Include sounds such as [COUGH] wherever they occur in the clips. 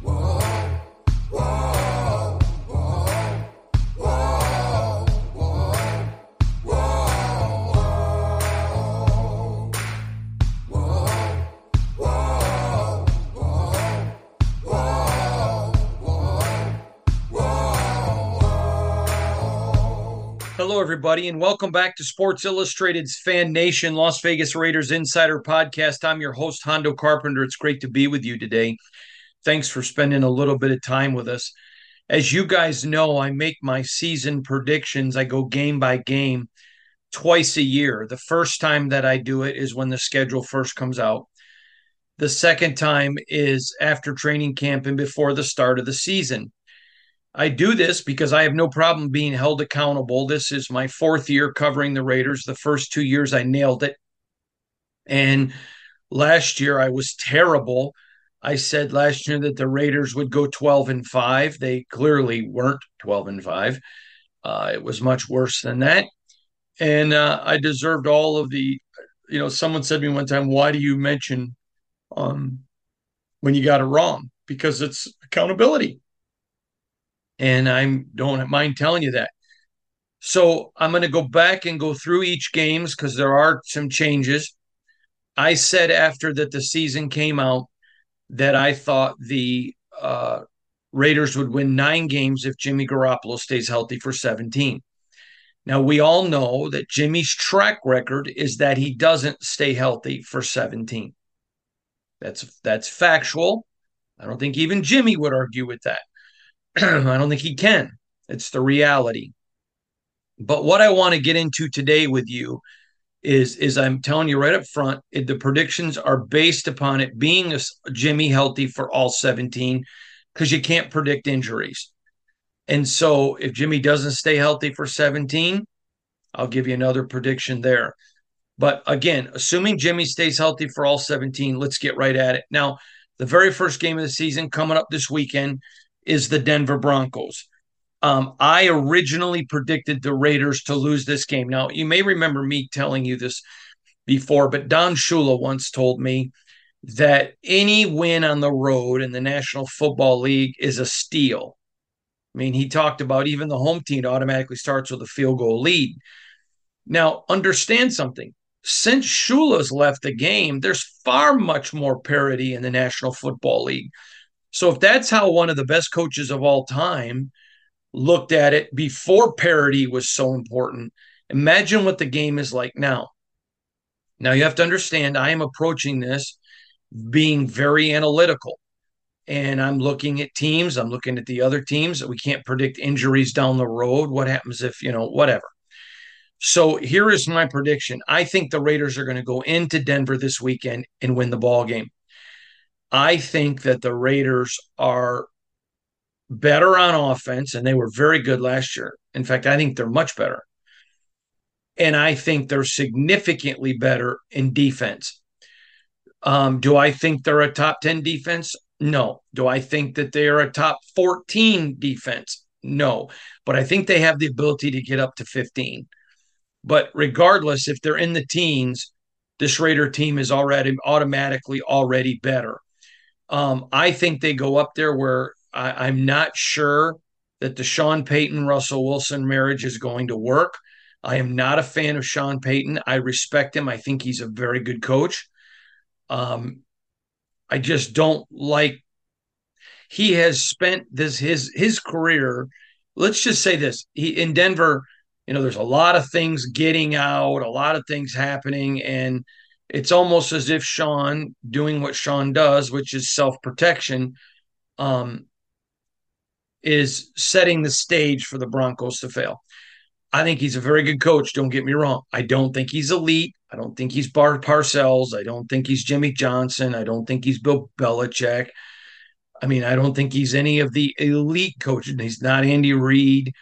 Hello, everybody, and welcome back to Sports Illustrated's Fan Nation Las Vegas Raiders Insider Podcast. I'm your host, Hondo Carpenter. It's great to be with you today. Thanks for spending a little bit of time with us. As you guys know, I make my season predictions. I go game by game twice a year. The first time that I do it is when the schedule first comes out. The second time is after training camp and before the start of the season. I do this because I have no problem being held accountable. This is my fourth year covering the Raiders. The first two years I nailed it. And last year I was terrible. I said last year that the Raiders would go 12 and 5. They clearly weren't 12 and 5. Uh, it was much worse than that. And uh, I deserved all of the, you know, someone said to me one time, why do you mention um, when you got it wrong? Because it's accountability and I don't mind telling you that. So I'm going to go back and go through each games because there are some changes. I said after that the season came out that I thought the uh, Raiders would win nine games if Jimmy Garoppolo stays healthy for 17. Now we all know that Jimmy's track record is that he doesn't stay healthy for 17. That's that's factual. I don't think even Jimmy would argue with that. [CLEARS THROAT] I don't think he can. It's the reality. But what I want to get into today with you is is I'm telling you right up front, it, the predictions are based upon it being a, Jimmy healthy for all 17 because you can't predict injuries. And so if Jimmy doesn't stay healthy for 17, I'll give you another prediction there. But again, assuming Jimmy stays healthy for all 17, let's get right at it. Now, the very first game of the season coming up this weekend is the Denver Broncos. Um, I originally predicted the Raiders to lose this game. Now, you may remember me telling you this before, but Don Shula once told me that any win on the road in the National Football League is a steal. I mean, he talked about even the home team automatically starts with a field goal lead. Now, understand something. Since Shula's left the game, there's far much more parity in the National Football League. So if that's how one of the best coaches of all time looked at it before parity was so important, imagine what the game is like now. Now you have to understand I am approaching this being very analytical. And I'm looking at teams, I'm looking at the other teams. We can't predict injuries down the road. What happens if, you know, whatever. So here is my prediction. I think the Raiders are going to go into Denver this weekend and win the ball game. I think that the Raiders are better on offense, and they were very good last year. In fact, I think they're much better. And I think they're significantly better in defense. Um, do I think they're a top 10 defense? No. Do I think that they are a top 14 defense? No. But I think they have the ability to get up to 15. But regardless, if they're in the teens, this Raider team is already automatically already better. Um, I think they go up there where I, am not sure that the Sean Payton Russell Wilson marriage is going to work. I am not a fan of Sean Payton. I respect him. I think he's a very good coach. Um, I just don't like. He has spent this his his career. Let's just say this: he in Denver. You know, there's a lot of things getting out, a lot of things happening, and it's almost as if Sean doing what Sean does, which is self protection, um, is setting the stage for the Broncos to fail. I think he's a very good coach. Don't get me wrong. I don't think he's elite. I don't think he's Bart Parcells. I don't think he's Jimmy Johnson. I don't think he's Bill Belichick. I mean, I don't think he's any of the elite coaches. He's not Andy Reid,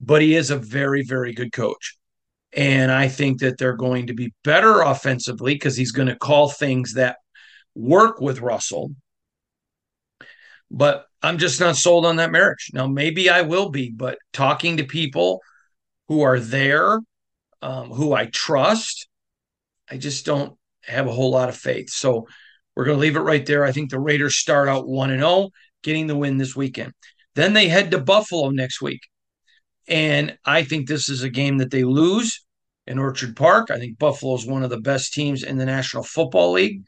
but he is a very, very good coach. And I think that they're going to be better offensively because he's going to call things that work with Russell. But I'm just not sold on that marriage. Now, maybe I will be, but talking to people who are there, um, who I trust, I just don't have a whole lot of faith. So we're going to leave it right there. I think the Raiders start out 1 and 0, getting the win this weekend. Then they head to Buffalo next week. And I think this is a game that they lose in Orchard Park. I think Buffalo is one of the best teams in the National Football League,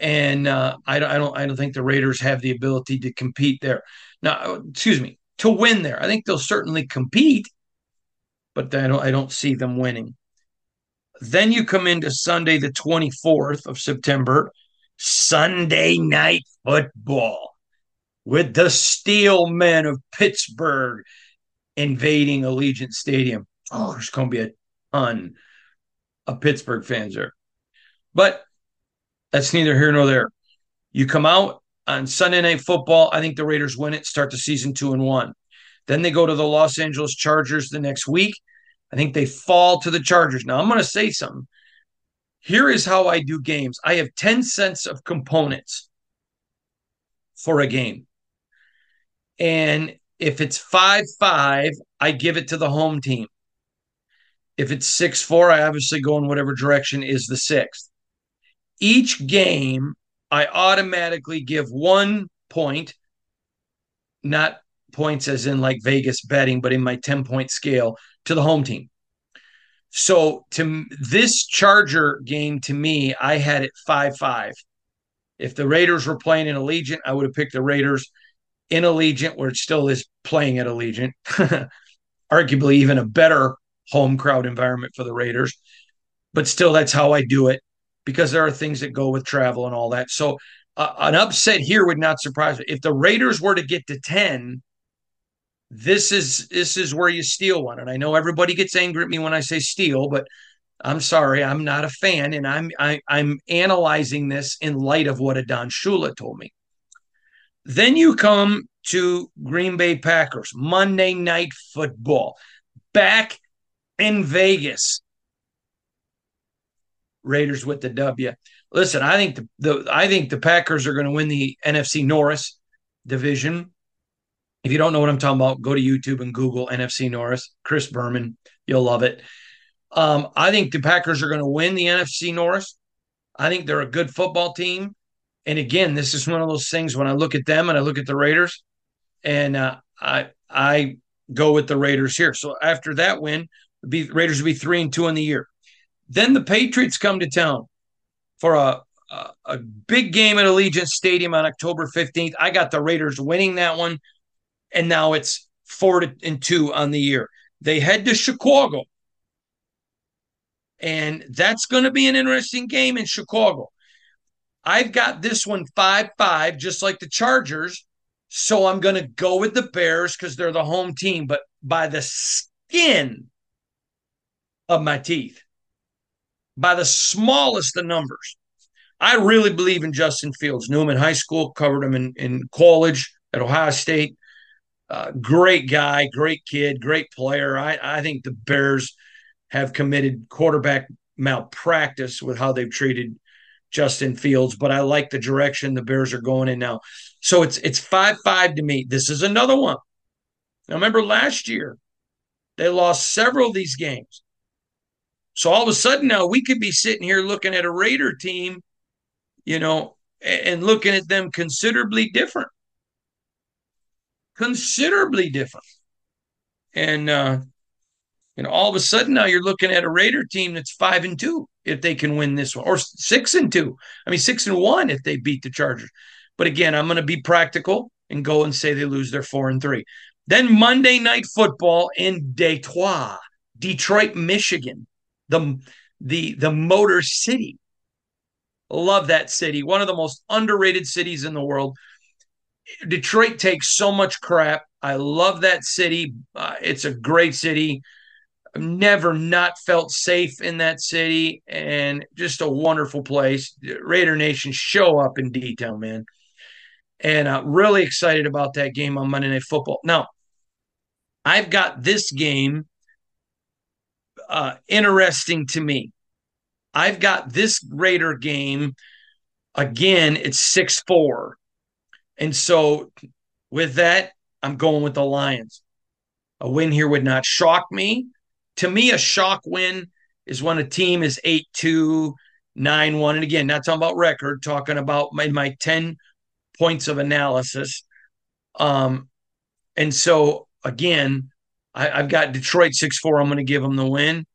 and uh, I, don't, I don't, I don't think the Raiders have the ability to compete there. Now, excuse me, to win there. I think they'll certainly compete, but I don't, I don't see them winning. Then you come into Sunday, the 24th of September, Sunday night football with the Steel Men of Pittsburgh invading Allegiant Stadium. Oh, there's going to be a ton of Pittsburgh fans there. But that's neither here nor there. You come out on Sunday Night Football. I think the Raiders win it, start the season two and one. Then they go to the Los Angeles Chargers the next week. I think they fall to the Chargers. Now, I'm going to say something. Here is how I do games I have 10 cents of components for a game. And if it's 5 5, I give it to the home team. If it's 6 4, I obviously go in whatever direction is the sixth. Each game, I automatically give one point, not points as in like Vegas betting, but in my 10 point scale to the home team. So to this Charger game, to me, I had it 5 5. If the Raiders were playing in Allegiant, I would have picked the Raiders in Allegiant, where it still is playing at Allegiant. [LAUGHS] Arguably, even a better home crowd environment for the Raiders. But still, that's how I do it because there are things that go with travel and all that. So uh, an upset here would not surprise me. If the Raiders were to get to 10, this is this is where you steal one. And I know everybody gets angry at me when I say steal, but I'm sorry, I'm not a fan, and I'm I, am i am analyzing this in light of what Don Shula told me. Then you come to Green Bay Packers Monday Night Football, back in Vegas. Raiders with the W. Listen, I think the, the I think the Packers are going to win the NFC Norris division. If you don't know what I'm talking about, go to YouTube and Google NFC Norris, Chris Berman, you'll love it. Um, I think the Packers are going to win the NFC Norris. I think they're a good football team. And again, this is one of those things when I look at them and I look at the Raiders, and uh, I I go with the Raiders here. So after that win, the Raiders will be three and two in the year. Then the Patriots come to town for a, a, a big game at Allegiant Stadium on October 15th. I got the Raiders winning that one, and now it's four and two on the year. They head to Chicago, and that's going to be an interesting game in Chicago. I've got this one 5 5, just like the Chargers. So I'm going to go with the Bears because they're the home team, but by the skin of my teeth by the smallest of numbers. I really believe in Justin Fields. Knew him in high school, covered him in, in college at Ohio State. Uh, great guy, great kid, great player. I, I think the Bears have committed quarterback malpractice with how they've treated Justin Fields, but I like the direction the Bears are going in now. So it's it's five five to me. This is another one. Now remember last year they lost several of these games. So all of a sudden now we could be sitting here looking at a Raider team, you know, and looking at them considerably different. Considerably different. And uh, you know, all of a sudden now you're looking at a Raider team that's five and two if they can win this one, or six and two. I mean, six and one if they beat the Chargers. But again, I'm going to be practical and go and say they lose their four and three. Then Monday night football in Detroit, Detroit, Michigan the the the Motor City. Love that city. One of the most underrated cities in the world. Detroit takes so much crap. I love that city. Uh, it's a great city. I've never not felt safe in that city and just a wonderful place. Raider Nation show up in detail, man. and uh, really excited about that game on Monday Night Football. Now, I've got this game uh, interesting to me. I've got this Raider game again. It's six four, and so with that, I'm going with the Lions. A win here would not shock me. To me, a shock win is when a team is 8 2, 9 1. And again, not talking about record, talking about my, my 10 points of analysis. Um, and so, again, I, have got Detroit 6 4. I'm going to give them the win.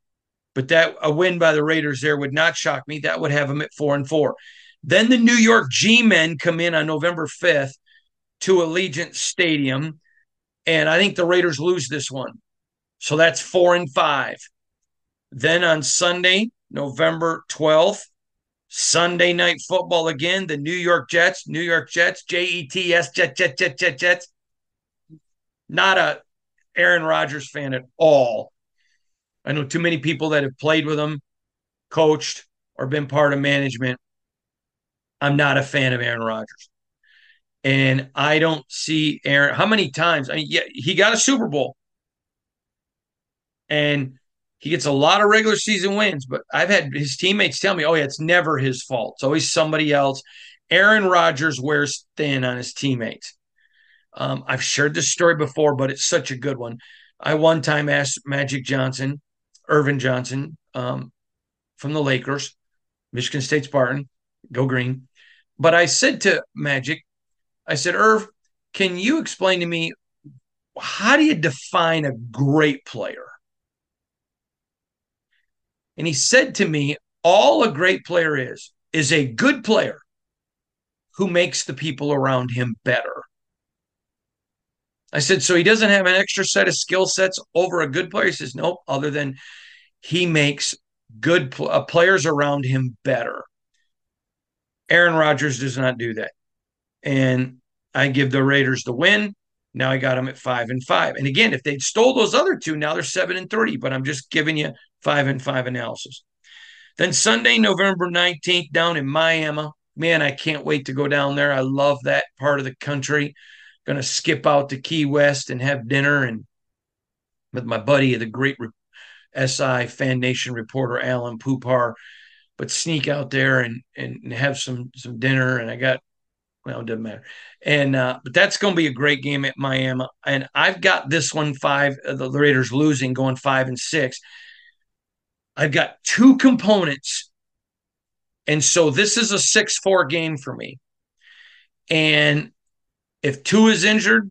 But that a win by the Raiders there would not shock me. That would have them at 4 and 4. Then the New York G Men come in on November 5th to Allegiant Stadium. And I think the Raiders lose this one. So that's four and five. Then on Sunday, November 12th, Sunday night football again. The New York Jets, New York Jets, J E T S, Jet, Jet, Jet, Jet, Jets. Not a Aaron Rodgers fan at all. I know too many people that have played with him, coached, or been part of management. I'm not a fan of Aaron Rodgers. And I don't see Aaron. How many times? I mean, yeah, he got a Super Bowl. And he gets a lot of regular season wins, but I've had his teammates tell me, oh, yeah, it's never his fault. It's always somebody else. Aaron Rodgers wears thin on his teammates. Um, I've shared this story before, but it's such a good one. I one time asked Magic Johnson, Earvin Johnson um, from the Lakers, Michigan State Spartan, go green. But I said to Magic, I said, Irv, can you explain to me how do you define a great player? And he said to me, all a great player is, is a good player who makes the people around him better. I said, so he doesn't have an extra set of skill sets over a good player? He says, nope, other than he makes good pl- uh, players around him better. Aaron Rodgers does not do that. And I give the Raiders the win. Now I got them at five and five. And again, if they'd stole those other two, now they're seven and 30, but I'm just giving you five and five analysis. Then Sunday, November 19th, down in Miami. Man, I can't wait to go down there. I love that part of the country. Going to skip out to Key West and have dinner and with my buddy, the great SI Fan Nation reporter Alain Poupart, but sneak out there and and have some some dinner. And I got well, it doesn't matter. And uh, but that's going to be a great game at Miami. And I've got this one five. Uh, the Raiders losing, going five and six. I've got two components, and so this is a six-four game for me. And if two is injured,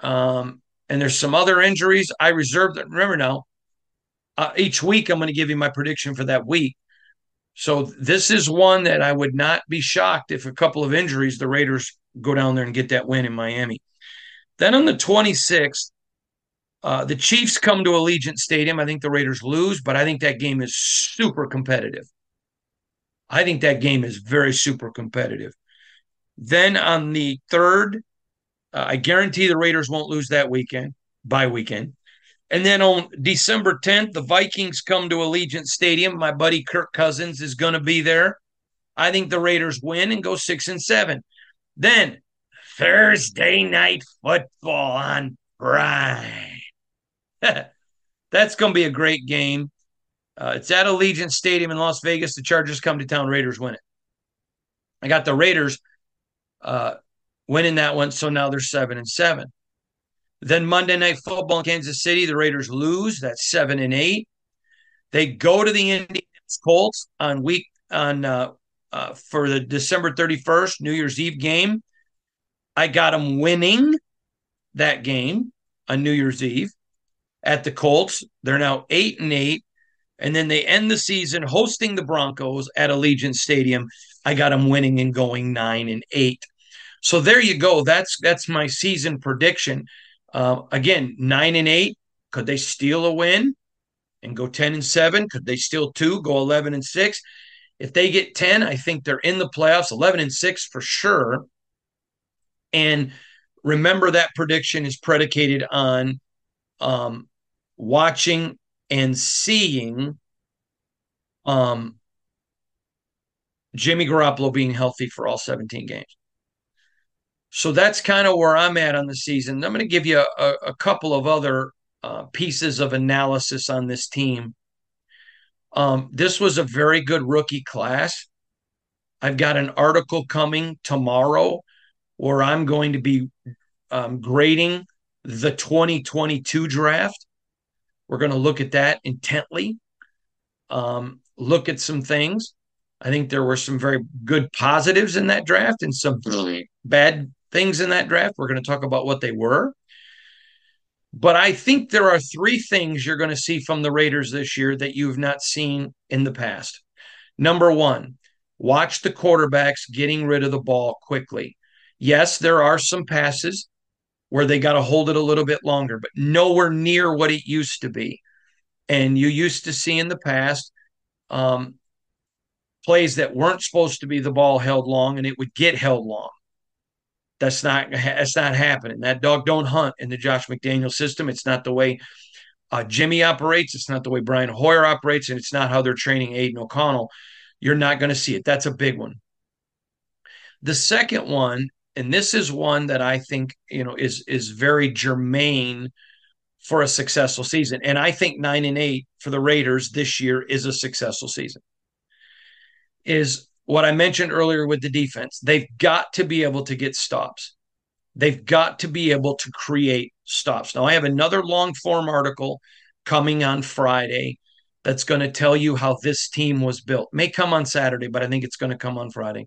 um, and there's some other injuries, I reserve that. Remember now, uh, each week I'm going to give you my prediction for that week. So this is one that I would not be shocked if a couple of injuries, the Raiders go down there and get that win in Miami. Then on the 26th, uh, the Chiefs come to Allegiant Stadium. I think the Raiders lose, but I think that game is super competitive. I think that game is very super competitive. Then on the third, uh, I guarantee the Raiders won't lose that weekend, by weekend. And then on December 10th, the Vikings come to Allegiant Stadium. My buddy Kirk Cousins is going to be there. I think the Raiders win and go six and seven. Then Thursday night football on Prime. [LAUGHS] That's going to be a great game. Uh, it's at Allegiant Stadium in Las Vegas. The Chargers come to town. Raiders win it. I got the Raiders uh, winning that one, so now they're seven and seven. Then Monday Night Football in Kansas City, the Raiders lose. That's seven and eight. They go to the Indians Colts on week on uh, uh, for the December 31st New Year's Eve game. I got them winning that game on New Year's Eve at the Colts. They're now eight and eight. And then they end the season hosting the Broncos at Allegiant Stadium. I got them winning and going nine and eight. So there you go. That's that's my season prediction. Uh, again, nine and eight. Could they steal a win and go 10 and seven? Could they steal two, go 11 and six? If they get 10, I think they're in the playoffs, 11 and six for sure. And remember that prediction is predicated on um, watching and seeing um, Jimmy Garoppolo being healthy for all 17 games. So that's kind of where I'm at on the season. I'm going to give you a, a couple of other uh, pieces of analysis on this team. Um, this was a very good rookie class. I've got an article coming tomorrow where I'm going to be um, grading the 2022 draft. We're going to look at that intently, um, look at some things. I think there were some very good positives in that draft and some bad things in that draft. We're going to talk about what they were. But I think there are three things you're going to see from the Raiders this year that you've not seen in the past. Number one, watch the quarterbacks getting rid of the ball quickly. Yes, there are some passes where they got to hold it a little bit longer, but nowhere near what it used to be. And you used to see in the past um, plays that weren't supposed to be the ball held long and it would get held long. That's not that's not happening. That dog don't hunt in the Josh McDaniel system. It's not the way uh, Jimmy operates. It's not the way Brian Hoyer operates, and it's not how they're training Aidan O'Connell. You're not going to see it. That's a big one. The second one, and this is one that I think you know is is very germane for a successful season, and I think nine and eight for the Raiders this year is a successful season. Is what I mentioned earlier with the defense. They've got to be able to get stops. They've got to be able to create stops. Now, I have another long form article coming on Friday that's going to tell you how this team was built. May come on Saturday, but I think it's going to come on Friday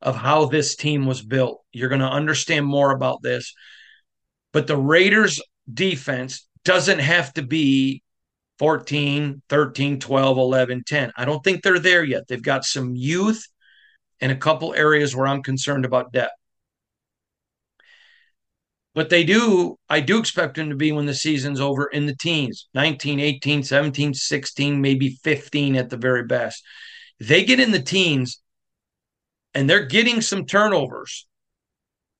of how this team was built. You're going to understand more about this. But the Raiders defense doesn't have to be 14, 13, 12, 11, 10. I don't think they're there yet. They've got some youth and a couple areas where I'm concerned about depth. But they do, I do expect them to be when the season's over in the teens 19, 18, 17, 16, maybe 15 at the very best. They get in the teens and they're getting some turnovers.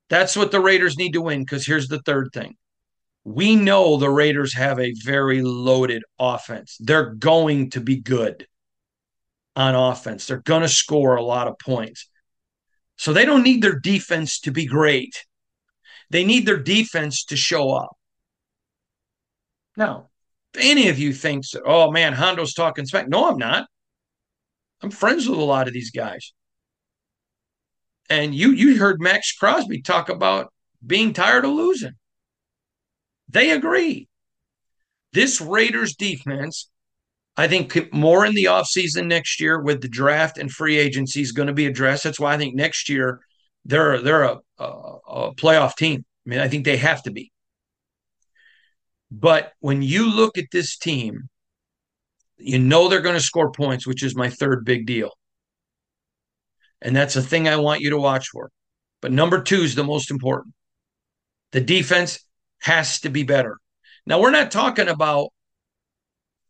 That's what the Raiders need to win because here's the third thing we know the Raiders have a very loaded offense. They're going to be good on offense. They're going to score a lot of points. So they don't need their defense to be great. They need their defense to show up. Now, if any of you thinks, oh man, Hondo's talking smack. No, I'm not. I'm friends with a lot of these guys. And you you heard Maxx Crosby talk about being tired of losing. They agree. This Raiders defense, I think more in the offseason next year with the draft and free agency is going to be addressed. That's why I think next year they're they're a, a, a playoff team. I mean, I think they have to be. But when you look at this team, you know they're going to score points, which is my third big deal. And that's a thing I want you to watch for. But number two is the most important. The defense has to be better. Now, we're not talking about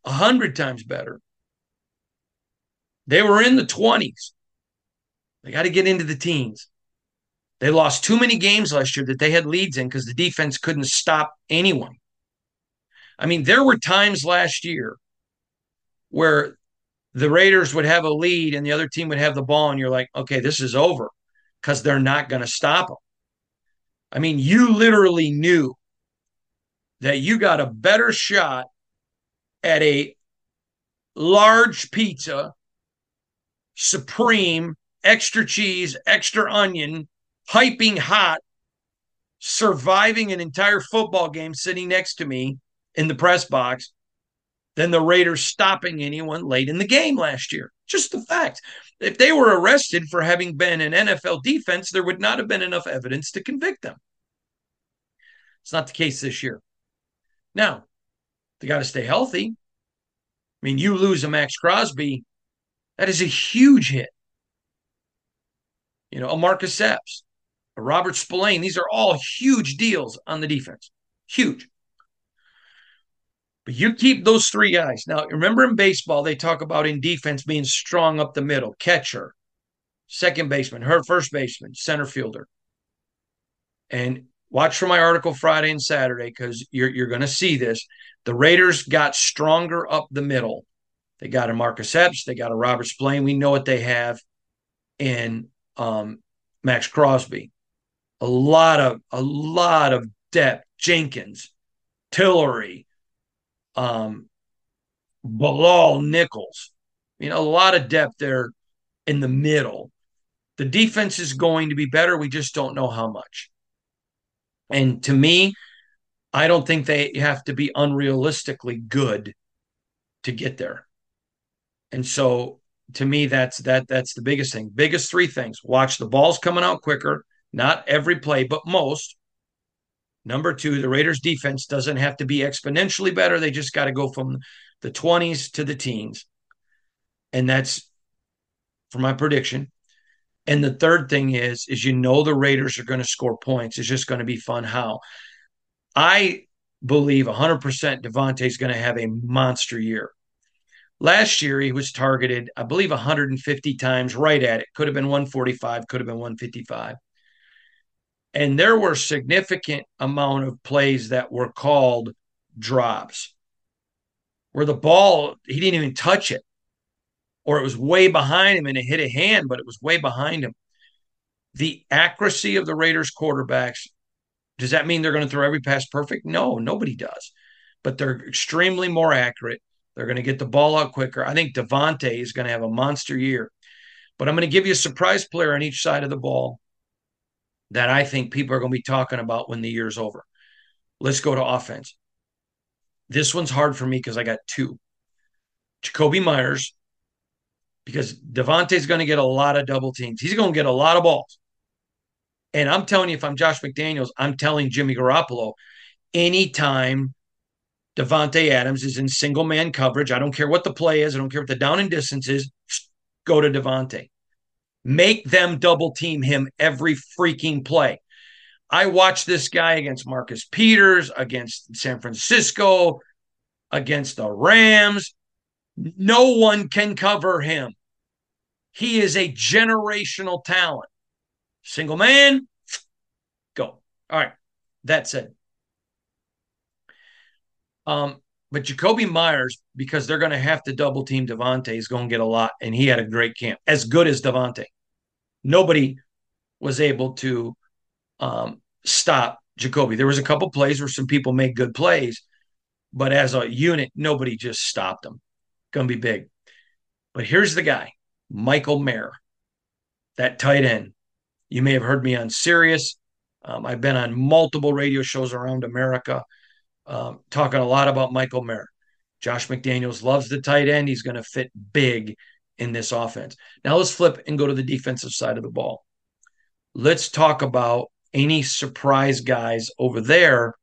a hundred times better. They were in the 20s. They got to get into the teens. They lost too many games last year that they had leads in because the defense couldn't stop anyone. I mean, there were times last year where the Raiders would have a lead and the other team would have the ball, and you're like, okay, this is over because they're not going to stop them. I mean, you literally knew that you got a better shot at a large pizza, supreme, extra cheese, extra onion, piping hot, surviving an entire football game sitting next to me in the press box than the Raiders stopping anyone late in the game last year. Just the fact. If they were arrested for having been an NFL defense, there would not have been enough evidence to convict them. It's not the case this year. Now, they got to stay healthy. I mean, you lose a Maxx Crosby, that is a huge hit. You know, a Marcus Epps, a Robert Spillane, these are all huge deals on the defense. Huge. But you keep those three guys. Now, remember in baseball, they talk about in defense being strong up the middle, catcher, second baseman, her first baseman, center fielder. And watch for my article Friday and Saturday because you're you're going to see this. The Raiders got stronger up the middle. They got a Marcus Epps, they got a Robert Spillane. We know what they have in um, Maxx Crosby. a lot of a lot of depth. Jenkins, Tillery, um, Bilal Nichols. You know, a lot of depth there in the middle. The defense is going to be better. We just don't know how much. And to me, I don't think they have to be unrealistically good to get there. And so to me, that's that that's the biggest thing. Biggest three things. Watch the balls coming out quicker, not every play, but most. Number two, the Raiders defense doesn't have to be exponentially better. They just got to go from the 20s to the teens. And that's for my prediction. And the third thing is, is you know the Raiders are going to score points. It's just going to be fun how. I believe 100% Davante is going to have a monster year. Last year, he was targeted, I believe, 150 times, right at it. Could have been 145, could have been 155. And there were significant amount of plays that were called drops, where the ball he didn't even touch it, or it was way behind him and it hit a hand, but it was way behind him. The accuracy of the Raiders quarterbacks does that mean they're going to throw every pass perfect? No, nobody does. But they're extremely more accurate. They're going to get the ball out quicker. I think Davante is going to have a monster year. But I'm going to give you a surprise player on each side of the ball that I think people are going to be talking about when the year's over. Let's go to offense. This one's hard for me because I got two. Jakobi Meyers, because Davante's going to get a lot of double teams. He's going to get a lot of balls. And I'm telling you, if I'm Josh McDaniels, I'm telling Jimmy Garoppolo, anytime Davante Adams is in single man coverage, I don't care what the play is, I don't care what the down and distance is, go to Davante. Make them double team him every freaking play. I watched this guy against Marcus Peters, against San Francisco, against the Rams. No one can cover him. He is a generational talent. Single man, go. All right. That's it. Um, but Jakobi Meyers, because they're going to have to double team Davante, is going to get a lot. And he had a great camp, as good as Davante. Nobody was able to um, stop Jakobi. There was a couple plays where some people made good plays, but as a unit, nobody just stopped them. Going to be big. But here's the guy, Michael Mayer, that tight end. You may have heard me on Sirius. Um, I've been on multiple radio shows around America, um, talking a lot about Michael Mayer. Josh McDaniels loves the tight end. He's going to fit big in this offense. Now let's flip and go to the defensive side of the ball. Let's talk about any surprise guys over there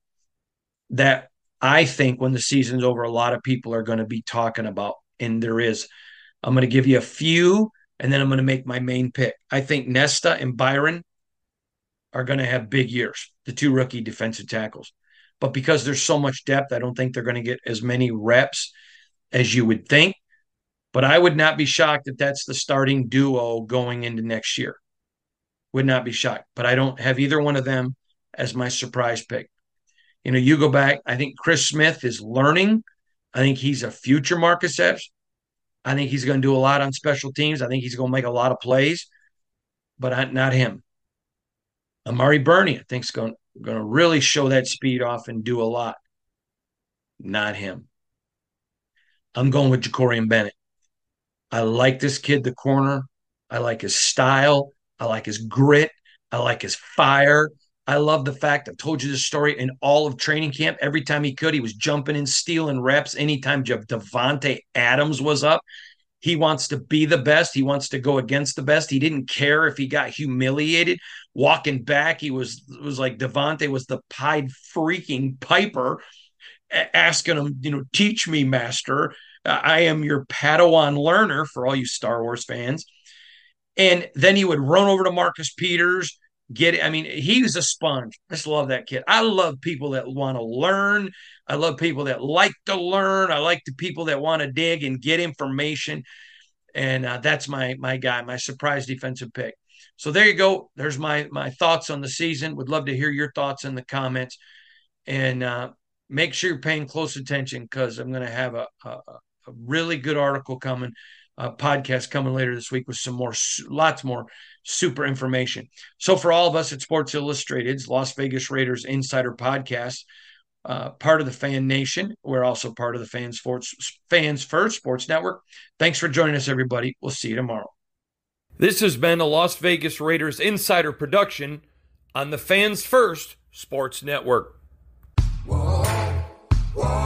that I think when the season's over, a lot of people are going to be talking about. And there is. I'm going to give you a few and then I'm going to make my main pick. I think Nesta and Byron are going to have big years, the two rookie defensive tackles. But because there's so much depth, I don't think they're going to get as many reps as you would think. But I would not be shocked if that's the starting duo going into next year. Would not be shocked. But I don't have either one of them as my surprise pick. You know, you go back, I think Chris Smith is learning. I think he's a future Marcus Epps. I think he's going to do a lot on special teams. I think he's going to make a lot of plays, but not him. Amari Burney, I think, is going, going to really show that speed off and do a lot. Not him. I'm going with Jakorian Bennett. I like this kid, the corner. I like his style. I like his grit. I like his fire. I love the fact I've told you this story in all of training camp. Every time he could, he was jumping and stealing reps. Anytime Davante Adams was up, he wants to be the best. He wants to go against the best. He didn't care if he got humiliated walking back. He was was like Davante was the Pied freaking Piper, asking him, you know, teach me, master. I am your Padawan learner for all you Star Wars fans. And then he would run over to Marcus Peters get it. I mean, he was a sponge. I just love that kid. I love people that want to learn. I love people that like to learn. I like the people that want to dig and get information. And uh, that's my my guy, my surprise defensive pick. So there you go. There's my my thoughts on the season. Would love to hear your thoughts in the comments, and uh, make sure you're paying close attention because I'm going to have a, a, a really good article coming, a podcast coming later this week with some more, lots more super information. So for all of us at Sports Illustrated's Las Vegas Raiders Insider Podcast, uh, part of the Fan Nation, we're also part of the Fans Sports Fans First Sports Network. Thanks for joining us, everybody. We'll see you tomorrow. This has been a Las Vegas Raiders Insider production on the Fans First Sports Network. Whoa, whoa.